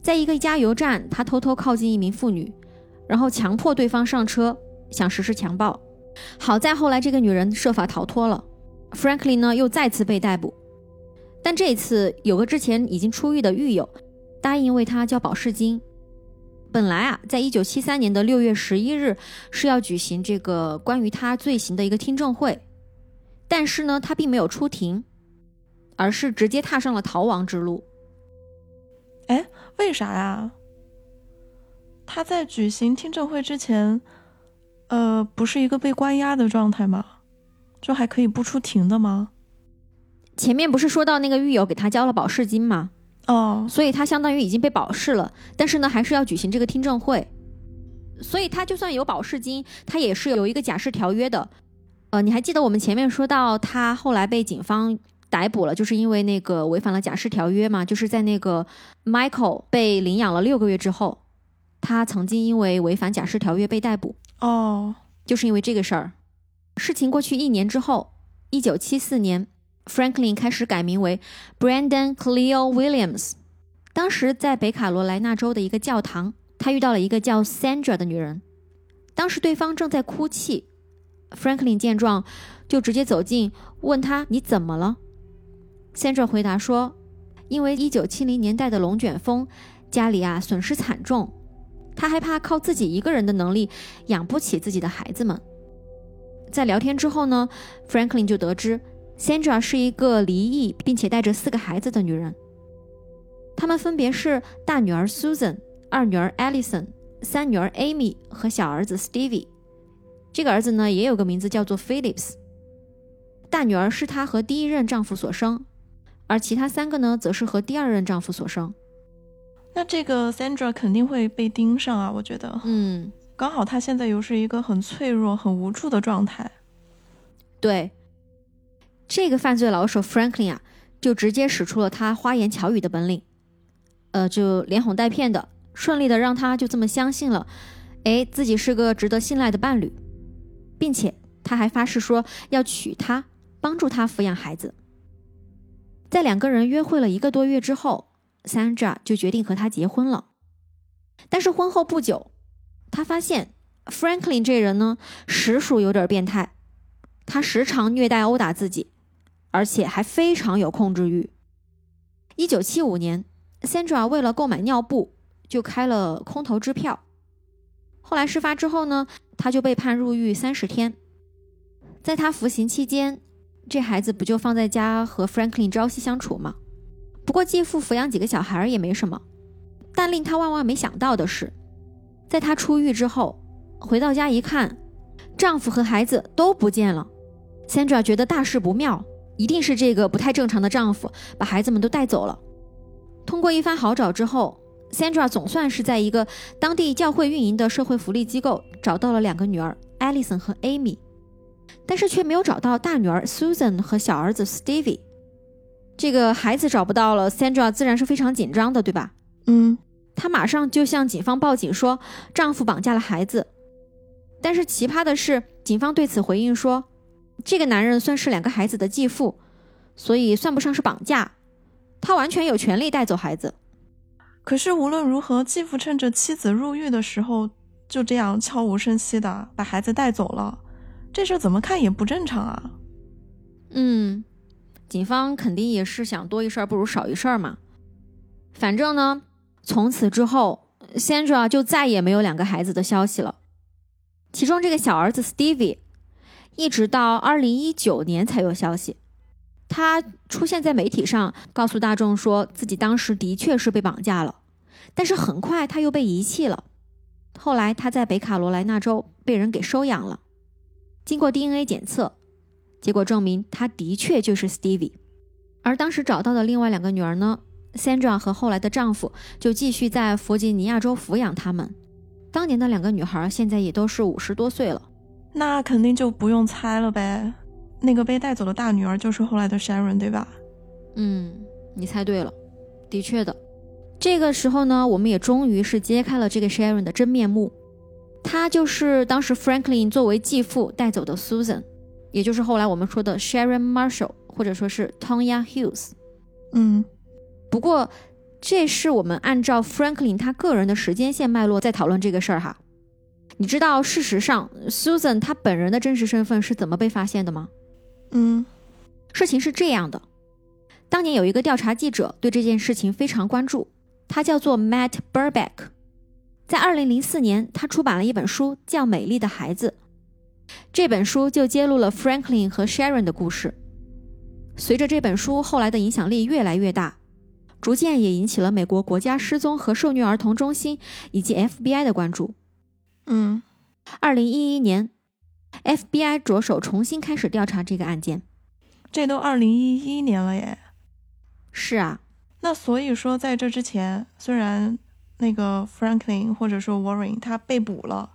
在一个加油站，他偷偷靠近一名妇女，然后强迫对方上车，想实施强暴。好在后来这个女人设法逃脱了。Franklin 呢，又再次被逮捕，但这一次有个之前已经出狱的狱友，答应为他交保释金。本来啊，在一九七三年的六月十一日是要举行这个关于他罪行的一个听证会，但是呢，他并没有出庭，而是直接踏上了逃亡之路。哎，为啥呀？他在举行听证会之前，呃，不是一个被关押的状态吗？就还可以不出庭的吗？前面不是说到那个狱友给他交了保释金吗？哦，所以他相当于已经被保释了，但是呢，还是要举行这个听证会，所以他就算有保释金，他也是有一个假释条约的。呃，你还记得我们前面说到他后来被警方逮捕了，就是因为那个违反了假释条约嘛？就是在那个 Michael 被领养了六个月之后，他曾经因为违反假释条约被逮捕。哦，就是因为这个事儿。事情过去一年之后，一九七四年。Franklin 开始改名为 Brandon Cleo Williams。当时在北卡罗来纳州的一个教堂，他遇到了一个叫 Sandra 的女人。当时对方正在哭泣。Franklin 见状，就直接走近，问他：“你怎么了？”Sandra 回答说：“因为1970年代的龙卷风，家里啊损失惨重，他害怕靠自己一个人的能力养不起自己的孩子们。”在聊天之后呢，Franklin 就得知。Sandra 是一个离异并且带着四个孩子的女人，她们分别是大女儿 Susan、二女儿 Allison、三女儿 Amy 和小儿子 Stevie。这个儿子呢也有个名字叫做 Phillips。大女儿是她和第一任丈夫所生，而其他三个呢则是和第二任丈夫所生。那这个 Sandra 肯定会被盯上啊，我觉得。嗯，刚好她现在又是一个很脆弱、很无助的状态。对。这个犯罪老手 Franklin 啊，就直接使出了他花言巧语的本领，呃，就连哄带骗的，顺利的让他就这么相信了，哎，自己是个值得信赖的伴侣，并且他还发誓说要娶她，帮助她抚养孩子。在两个人约会了一个多月之后，Sandra 就决定和他结婚了。但是婚后不久，他发现 Franklin 这人呢，实属有点变态，他时常虐待殴打自己。而且还非常有控制欲。一九七五年，Sandra 为了购买尿布，就开了空头支票。后来事发之后呢，他就被判入狱三十天。在他服刑期间，这孩子不就放在家和 Franklin 朝夕相处吗？不过继父抚养几个小孩也没什么。但令他万万没想到的是，在他出狱之后，回到家一看，丈夫和孩子都不见了。Sandra 觉得大事不妙。一定是这个不太正常的丈夫把孩子们都带走了。通过一番好找之后，Sandra 总算是在一个当地教会运营的社会福利机构找到了两个女儿 Alison 和 Amy，但是却没有找到大女儿 Susan 和小儿子 Stevie。这个孩子找不到了，Sandra 自然是非常紧张的，对吧？嗯，她马上就向警方报警说丈夫绑架了孩子。但是奇葩的是，警方对此回应说。这个男人算是两个孩子的继父，所以算不上是绑架，他完全有权利带走孩子。可是无论如何，继父趁着妻子入狱的时候就这样悄无声息的把孩子带走了，这事怎么看也不正常啊。嗯，警方肯定也是想多一事不如少一事嘛。反正呢，从此之后，Sandra 就再也没有两个孩子的消息了。其中这个小儿子 Stevie。一直到二零一九年才有消息，他出现在媒体上，告诉大众说自己当时的确是被绑架了，但是很快他又被遗弃了。后来他在北卡罗来纳州被人给收养了，经过 DNA 检测，结果证明他的确就是 Stevie。而当时找到的另外两个女儿呢，Sandra 和后来的丈夫就继续在弗吉尼亚州抚养他们。当年的两个女孩现在也都是五十多岁了。那肯定就不用猜了呗，那个被带走的大女儿就是后来的 Sharon，对吧？嗯，你猜对了，的确的。这个时候呢，我们也终于是揭开了这个 Sharon 的真面目，她就是当时 Franklin 作为继父带走的 Susan，也就是后来我们说的 Sharon Marshall，或者说是 Tonya Hughes。嗯，不过这是我们按照 Franklin 他个人的时间线脉络在讨论这个事儿哈。你知道事实上，Susan 她本人的真实身份是怎么被发现的吗？嗯，事情是这样的，当年有一个调查记者对这件事情非常关注，他叫做 Matt Burbeck。在二零零四年，他出版了一本书，叫《美丽的孩子》。这本书就揭露了 Franklin 和 Sharon 的故事。随着这本书后来的影响力越来越大，逐渐也引起了美国国家失踪和受虐儿童中心以及 FBI 的关注。嗯，二零一一年，FBI 着手重新开始调查这个案件。这都二零一一年了耶。是啊，那所以说，在这之前，虽然那个 Franklin 或者说 Warren 他被捕了，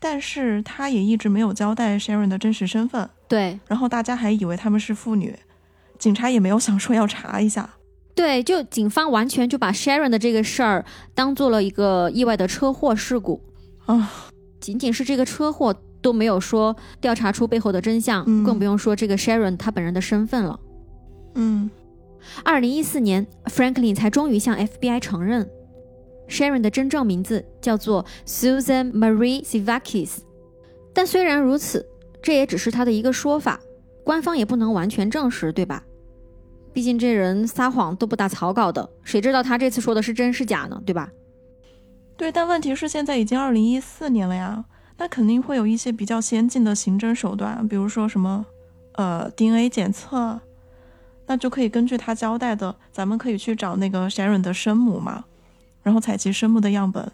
但是他也一直没有交代 Sharon 的真实身份。对然后大家还以为他们是父女，警察也没有想说要查一下。对，就警方完全就把 Sharon 的这个事儿当做了一个意外的车祸事故，啊，仅仅是这个车祸都没有说调查出背后的真相，嗯更不用说这个 Sharon 她本人的身份了。嗯二零一四年，Franklin 才终于向 FBI 承认，Sharon 的真正名字叫做 Susan Marie Sivakis。但虽然如此，这也只是他的一个说法，官方也不能完全证实，对吧？毕竟这人撒谎都不打草稿的，谁知道他这次说的是真是假呢？对吧？对，但问题是现在已经二零一四年了呀，那肯定会有一些比较先进的刑侦手段，比如说什么呃 DNA 检测，那就可以根据他交代的，咱们可以去找那个 Sharon 的生母嘛，然后采集生母的样本。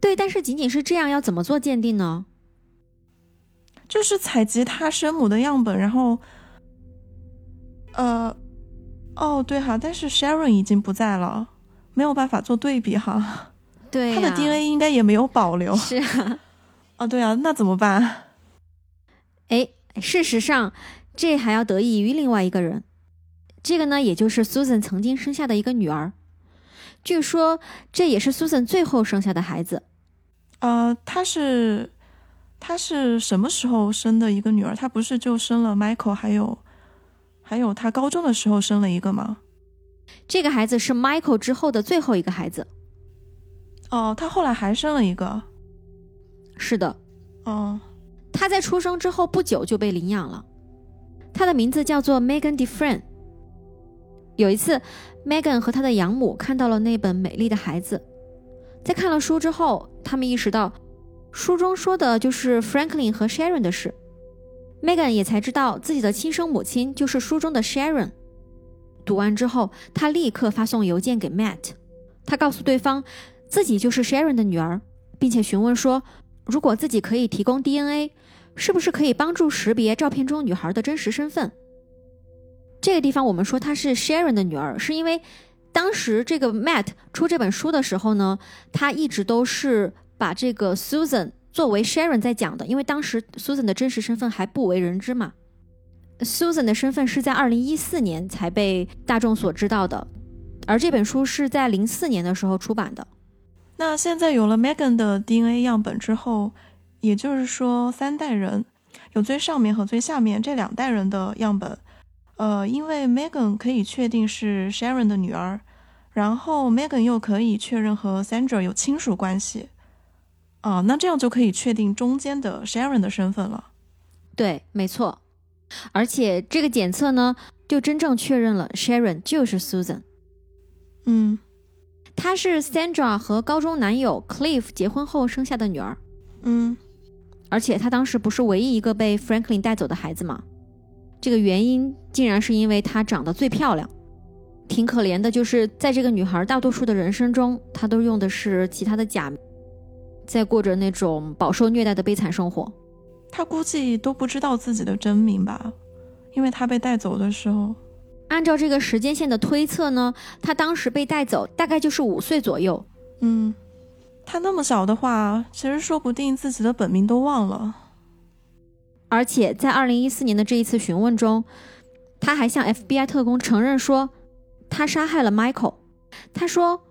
对，但是仅仅是这样，要怎么做鉴定呢？就是采集他生母的样本，然后，呃，哦对哈，但是 Sharon 已经不在了，没有办法做对比哈，对、他的 DNA 应该也没有保留 是啊。啊，对啊，那怎么办？哎，事实上，这还要得益于另外一个人，这个呢，也就是 Susan 曾经生下的一个女儿。据说这也是 Susan 最后生下的孩子。呃，她是她是什么时候生的一个女儿？她不是就生了 Michael，还有还有她高中的时候生了一个吗？这个孩子是 Michael 之后的最后一个孩子。哦，他后来还生了一个。是的，哦，他在出生之后不久就被领养了。他的名字叫做 Megan Defren。有一次，Megan 和她的养母看到了那本《美丽的孩子》，在看了书之后，他们意识到书中说的就是 Franklin 和 Sharon 的事。Megan 也才知道自己的亲生母亲就是书中的 Sharon。读完之后，他立刻发送邮件给 Matt，他告诉对方自己就是 Sharon 的女儿，并且询问说，如果自己可以提供 DNA，是不是可以帮助识别照片中女孩的真实身份？这个地方我们说她是 Sharon 的女儿，是因为当时这个 Matt 出这本书的时候呢，他一直都是把这个 Susan 作为 Sharon 在讲的，因为当时 Susan 的真实身份还不为人知嘛。Susan 的身份是在二零一四年才被大众所知道的，而这本书是在零四年的时候出版的。那现在有了 Megan 的 DNA 样本之后，也就是说三代人有最上面和最下面这两代人的样本。呃，因为 Megan 可以确定是 Sharon 的女儿，然后 Megan 又可以确认和 Sandra 有亲属关系。啊，那这样就可以确定中间的 Sharon 的身份了。对，没错。而且这个检测呢，就真正确认了 Sharon 就是 Susan。嗯她是 Sandra 和高中男友 Cliff 结婚后生下的女儿，嗯而且她当时不是唯一一个被 Franklin 带走的孩子吗？这个原因竟然是因为她长得最漂亮。挺可怜的，就是在这个女孩大多数的人生中，她都用的是其他的假名，在过着那种饱受虐待的悲惨生活。她估计都不知道自己的真名吧，因为她被带走的时候，按照这个时间线的推测呢，她当时被带走大概就是五岁左右。嗯，她那么小的话，其实说不定自己的本名都忘了。而且在二零一四年的这一次询问中，他还向 FBI 特工承认说，他杀害了 Michael。他说：“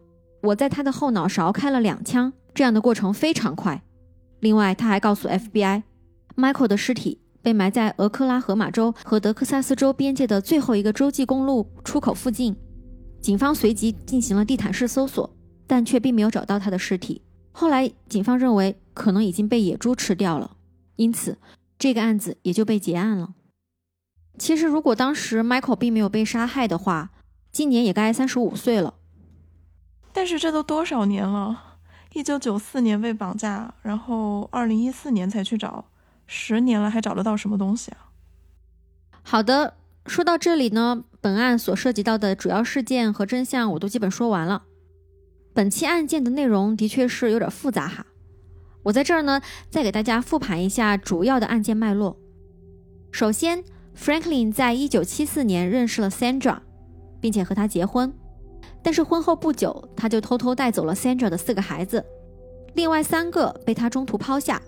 我在他的后脑勺开了两枪，这样的过程非常快。”另外，他还告诉 FBI，Michael 的尸体被埋在俄克拉荷马州和德克萨斯州边界的最后一个洲际公路出口附近。警方随即进行了地毯式搜索，但却并没有找到他的尸体。后来，警方认为可能已经被野猪吃掉了，因此。这个案子也就被结案了。其实，如果当时 Michael 并没有被杀害的话，今年也该三十五岁了。但是这都多少年了？一九九四年被绑架，然后二零一四年才去找，十年了还找得到什么东西啊？好的，说到这里呢，本案所涉及到的主要事件和真相我都基本说完了。本期案件的内容的确是有点复杂哈，我在这儿呢再给大家复盘一下主要的案件脉络。首先，Franklin 在一九七四年认识了 Sandra，并且和她结婚。但是婚后不久，他就偷偷带走了 Sandra 的四个孩子，另外三个被他中途抛下，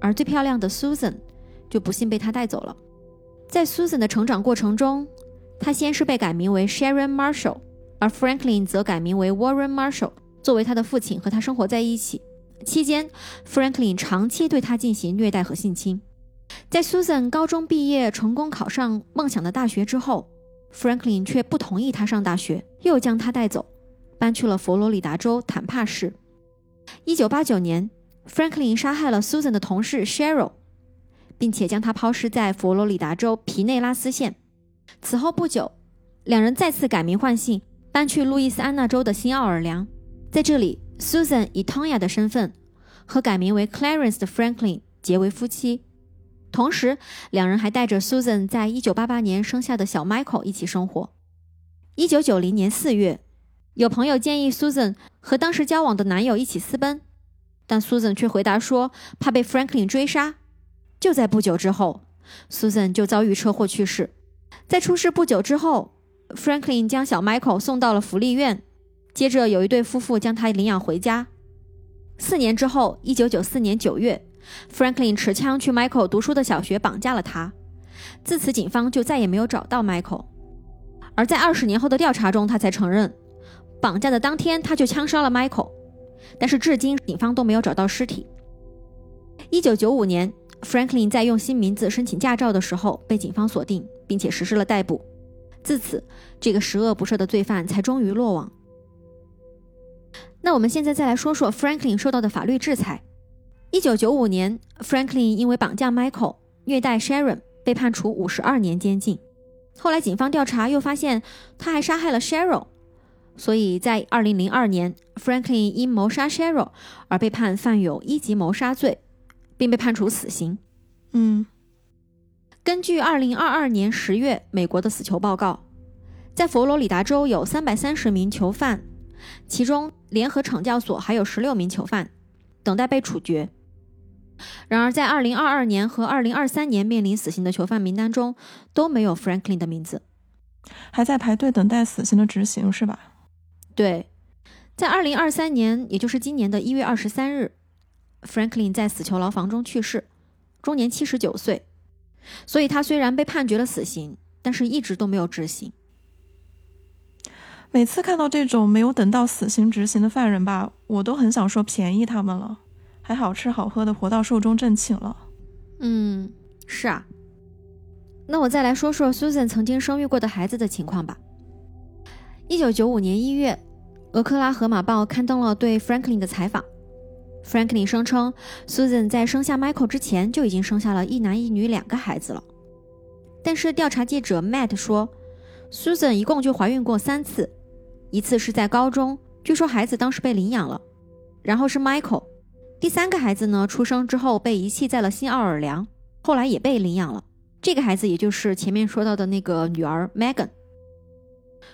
而最漂亮的 Susan 就不幸被他带走了。在 Susan 的成长过程中，他先是被改名为 Sharon Marshall，而 Franklin 则改名为 Warren Marshall，作为他的父亲和他生活在一起。期间，Franklin 长期对他进行虐待和性侵。在 Susan 高中毕业，成功考上梦想的大学之后，Franklin 却不同意他上大学，又将他带走，搬去了佛罗里达州坦帕市。一九八九年，Franklin 杀害了 Susan 的同事 Cheryl，并且将她抛尸在佛罗里达州皮内拉斯县。此后不久，两人再次改名换姓，搬去路易斯安那州的新奥尔良。在这里，Susan 以 Tonya 的身份和改名为 Clarence 的 Franklin 结为夫妻。同时，两人还带着 Susan 在一九八八年生下的小 Michael 一起生活。一九九零年四月，有朋友建议 Susan 和当时交往的男友一起私奔，但 Susan 却回答说怕被 Franklin 追杀。就在不久之后，Susan 就遭遇车祸去世。在出事不久之后，Franklin 将小 Michael 送到了福利院，接着有一对夫妇将他领养回家。四年之后，一九九四年九月。Franklin 持枪去 Michael 读书的小学绑架了他，自此警方就再也没有找到 Michael。而在二十年后的调查中，他才承认，绑架的当天他就枪杀了 Michael，但是至今警方都没有找到尸体。一九九五年，Franklin 在用新名字申请驾照的时候被警方锁定，并且实施了逮捕。自此，这个十恶不赦的罪犯才终于落网。那我们现在再来说说 Franklin 受到的法律制裁。一九九五年，Franklin 因为绑架 Michael、虐待 Sharon 被判处五十二年监禁。后来警方调查又发现他还杀害了 Sharon，所以在二零零二年，Franklin 因谋杀 Sharon 而被判犯有一级谋杀罪，并被判处死刑。嗯，根据二零二二年十月美国的死囚报告，在佛罗里达州有三百三十名囚犯，其中联合惩教所还有十六名囚犯等待被处决。然而，在2022年和2023年面临死刑的囚犯名单中，都没有 Franklin 的名字，还在排队等待死刑的执行，是吧？对，在2023年，也就是今年的一月二十三日，Franklin 在死囚牢房中去世，终年七十九岁。所以，他虽然被判决了死刑，但是一直都没有执行。每次看到这种没有等到死刑执行的犯人吧，我都很想说便宜他们了。还好吃好喝的活到寿终正寝了。嗯，是啊。那我再来说说 Susan 曾经生育过的孩子的情况吧。一九九五年一月，俄克拉荷马报刊登了对 Franklin 的采访。Franklin 声称，Susan 在生下 Michael 之前就已经生下了一男一女两个孩子了。但是调查记者 Matt 说，Susan 一共就怀孕过三次，一次是在高中，据说孩子当时被领养了，然后是 Michael。第三个孩子呢，出生之后被遗弃在了新奥尔良，后来也被领养了。这个孩子也就是前面说到的那个女儿 Megan。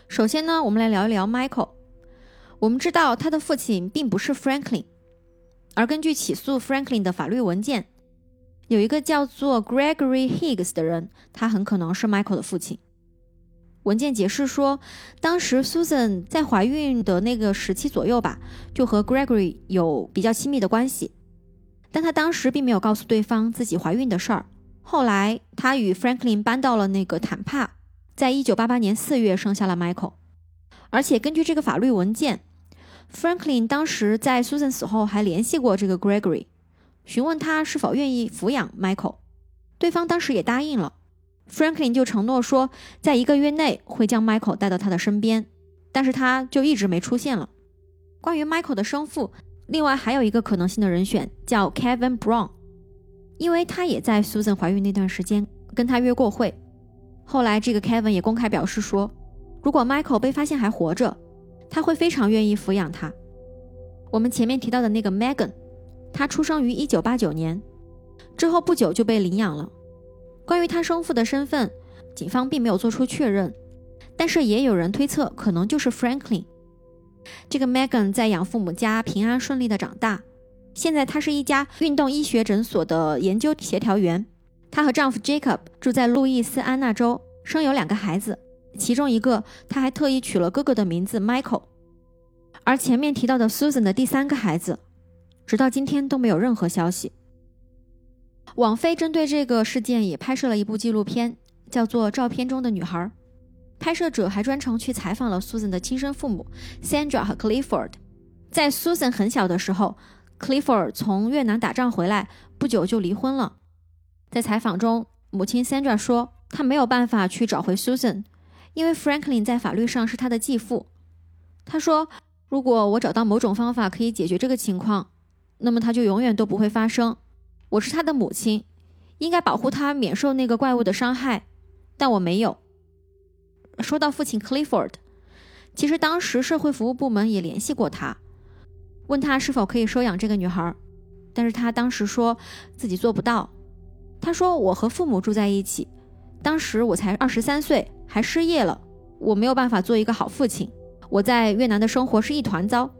首先呢，我们来聊一聊 Michael。我们知道他的父亲并不是 Franklin，而根据起诉 Franklin 的法律文件，有一个叫做 Gregory Higgs 的人，他很可能是 Michael 的父亲。文件解释说，当时 Susan 在怀孕的那个时期左右吧，就和 Gregory 有比较亲密的关系，但她当时并没有告诉对方自己怀孕的事儿。后来，她与 Franklin 搬到了那个坦帕，在一九八八年四月生下了 Michael。而且根据这个法律文件，Franklin 当时在 Susan 死后还联系过这个 Gregory，询问他是否愿意抚养 Michael，对方当时也答应了。Franklin 就承诺说，在一个月内会将 Michael 带到他的身边，但是他就一直没出现了。关于 Michael 的生父，另外还有一个可能性的人选叫 Kevin Brown，因为他也在 Susan 怀孕那段时间跟他约过会。后来这个 Kevin 也公开表示说，如果 Michael 被发现还活着，他会非常愿意抚养他。我们前面提到的那个 Megan，她出生于1989年，之后不久就被领养了。关于他生父的身份，警方并没有做出确认，但是也有人推测可能就是 Franklin。这个 Megan 在养父母家平安顺利的长大，现在她是一家运动医学诊所的研究协调员。她和丈夫 Jacob 住在路易斯安那州，生有两个孩子，其中一个她还特意取了哥哥的名字 Michael。而前面提到的 Susan 的第三个孩子，直到今天都没有任何消息。网飞针对这个事件也拍摄了一部纪录片，叫做《照片中的女孩》。拍摄者还专程去采访了 Susan 的亲生父母 Sandra 和 Clifford。在 Susan 很小的时候，Clifford 从越南打仗回来，不久就离婚了。在采访中，母亲 Sandra 说，她没有办法去找回 Susan，因为 Franklin 在法律上是她的继父。她说。如果我找到某种方法可以解决这个情况，那么它就永远都不会发生。我是他的母亲，应该保护他免受那个怪物的伤害，但我没有。说到父亲 Clifford，其实当时社会服务部门也联系过他，问他是否可以收养这个女孩，但是他当时说自己做不到。他说：“我和父母住在一起，当时我才二十三岁，还失业了，我没有办法做一个好父亲。”我在越南的生活是一团糟，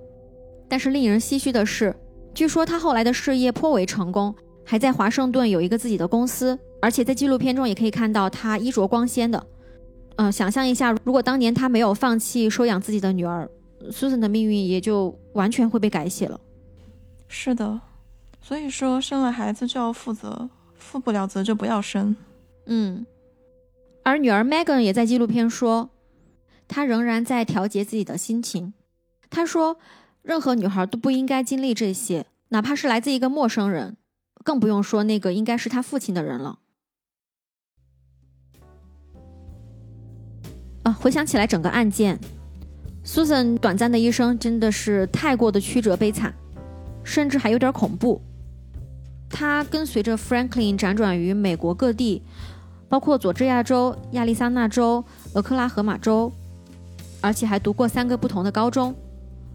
但是令人唏嘘的是，据说他后来的事业颇为成功，还在华盛顿有一个自己的公司，而且在纪录片中也可以看到他衣着光鲜的。嗯，想象一下，如果当年他没有放弃收养自己的女儿，Susan 的命运也就完全会被改写了。是的，所以说生了孩子就要负责，负不了责就不要生。嗯，而女儿 Megan 也在纪录片说。她仍然在调节自己的心情。她说：“任何女孩都不应该经历这些，哪怕是来自一个陌生人，更不用说那个应该是他父亲的人了。”啊，回想起来整个案件，Susan 短暂的一生真的是太过的曲折悲惨，甚至还有点恐怖。她跟随着 Franklin 辗转于美国各地，包括佐治亚州、亚利桑那州、俄克拉荷马州。而且还读过三个不同的高中，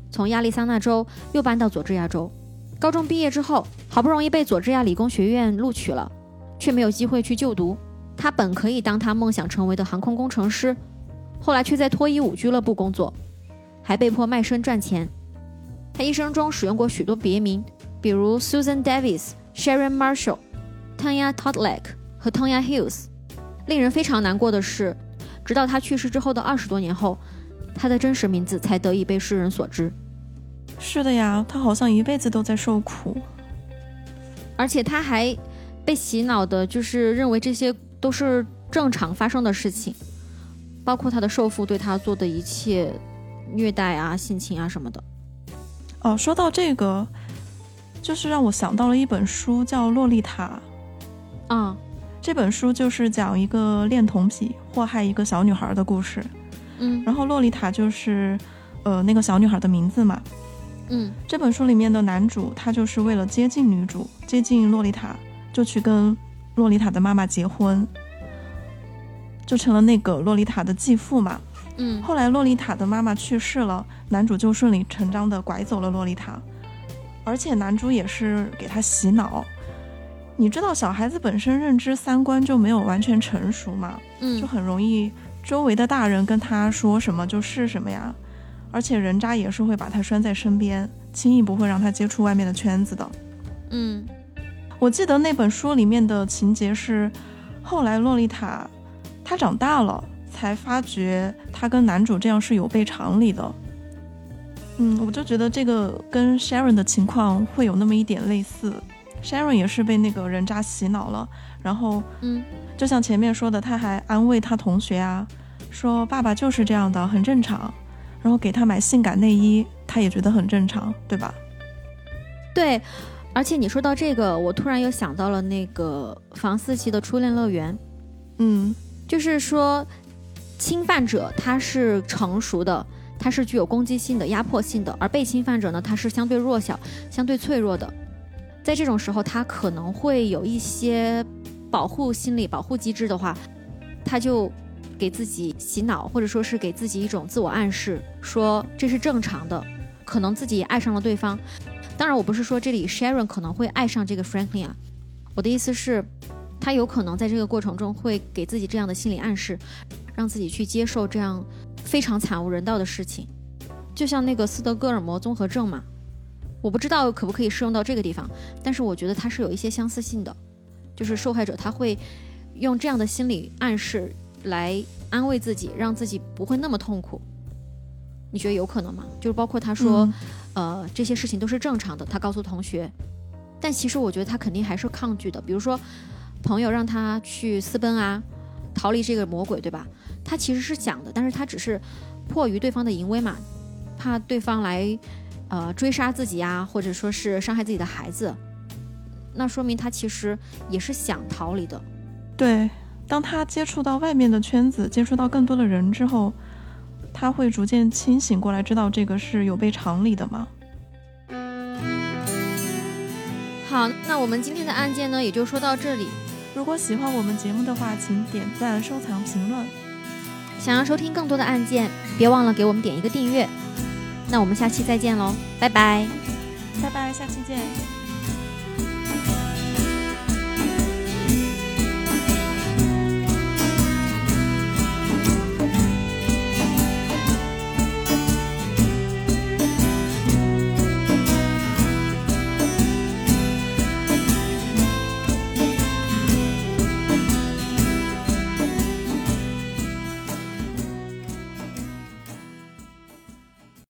从亚利桑那州又搬到佐治亚州。高中毕业之后，好不容易被佐治亚理工学院录取了，却没有机会去就读。他本可以当他梦想成为的航空工程师，后来却在脱衣舞俱乐部工作，还被迫卖身赚钱。他一生中使用过许多别名，比如 Susan Davis、Sharon Marshall、Tanya Todlek 和 Tonya Hills。令人非常难过的是，直到他去世之后的二十多年后。他的真实名字才得以被世人所知。是的呀，他好像一辈子都在受苦，而且他还被洗脑的，就是认为这些都是正常发生的事情，包括他的受父对他做的一切虐待啊、性侵啊什么的。哦，说到这个，就是让我想到了一本书，叫《洛丽塔》。啊，这本书就是讲一个恋童癖祸害一个小女孩的故事。嗯，然后洛丽塔就是，呃，那个小女孩的名字嘛。嗯，这本书里面的男主他就是为了接近女主，接近洛丽塔，就去跟洛丽塔的妈妈结婚，就成了那个洛丽塔的继父嘛。嗯，后来洛丽塔的妈妈去世了，男主就顺理成章的拐走了洛丽塔，而且男主也是给他洗脑。你知道小孩子本身认知三观就没有完全成熟嘛，嗯，就很容易。周围的大人跟他说什么就是什么呀，而且人渣也是会把他拴在身边，轻易不会让他接触外面的圈子的。嗯，我记得那本书里面的情节是，后来洛丽塔她长大了，才发觉她跟男主这样是有悖常理的。嗯，我就觉得这个跟 Sharon 的情况会有那么一点类似，Sharon 也是被那个人渣洗脑了。然后，嗯，就像前面说的，他还安慰他同学啊，说爸爸就是这样的，很正常。然后给他买性感内衣，他也觉得很正常，对吧？对，而且你说到这个，我突然又想到了那个房思琪的初恋乐园。嗯，就是说，侵犯者他是成熟的，他是具有攻击性的、压迫性的，而被侵犯者呢，他是相对弱小、相对脆弱的。在这种时候，他可能会有一些。保护心理保护机制的话，他就给自己洗脑，或者说是给自己一种自我暗示，说这是正常的，可能自己爱上了对方。当然，我不是说这里 Sharon 可能会爱上这个 Franklin 啊，我的意思是，他有可能在这个过程中会给自己这样的心理暗示，让自己去接受这样非常惨无人道的事情，就像那个斯德哥尔摩综合症嘛。我不知道可不可以适用到这个地方，但是我觉得它是有一些相似性的，就是受害者他会用这样的心理暗示来安慰自己，让自己不会那么痛苦。你觉得有可能吗？就是包括他说，嗯呃，这些事情都是正常的，他告诉同学，但其实我觉得他肯定还是抗拒的。比如说，朋友让他去私奔啊，逃离这个魔鬼，对吧？他其实是想的，但是他只是迫于对方的淫威嘛，怕对方来呃追杀自己啊，或者说是伤害自己的孩子，那说明他其实也是想逃离的。对，当他接触到外面的圈子，接触到更多的人之后，他会逐渐清醒过来，知道这个是有悖常理的嘛。好，那我们今天的案件呢，也就说到这里。如果喜欢我们节目的话，请点赞、收藏、评论。想要收听更多的案件，别忘了给我们点一个订阅。那我们下期再见喽，拜拜。拜拜，下期见。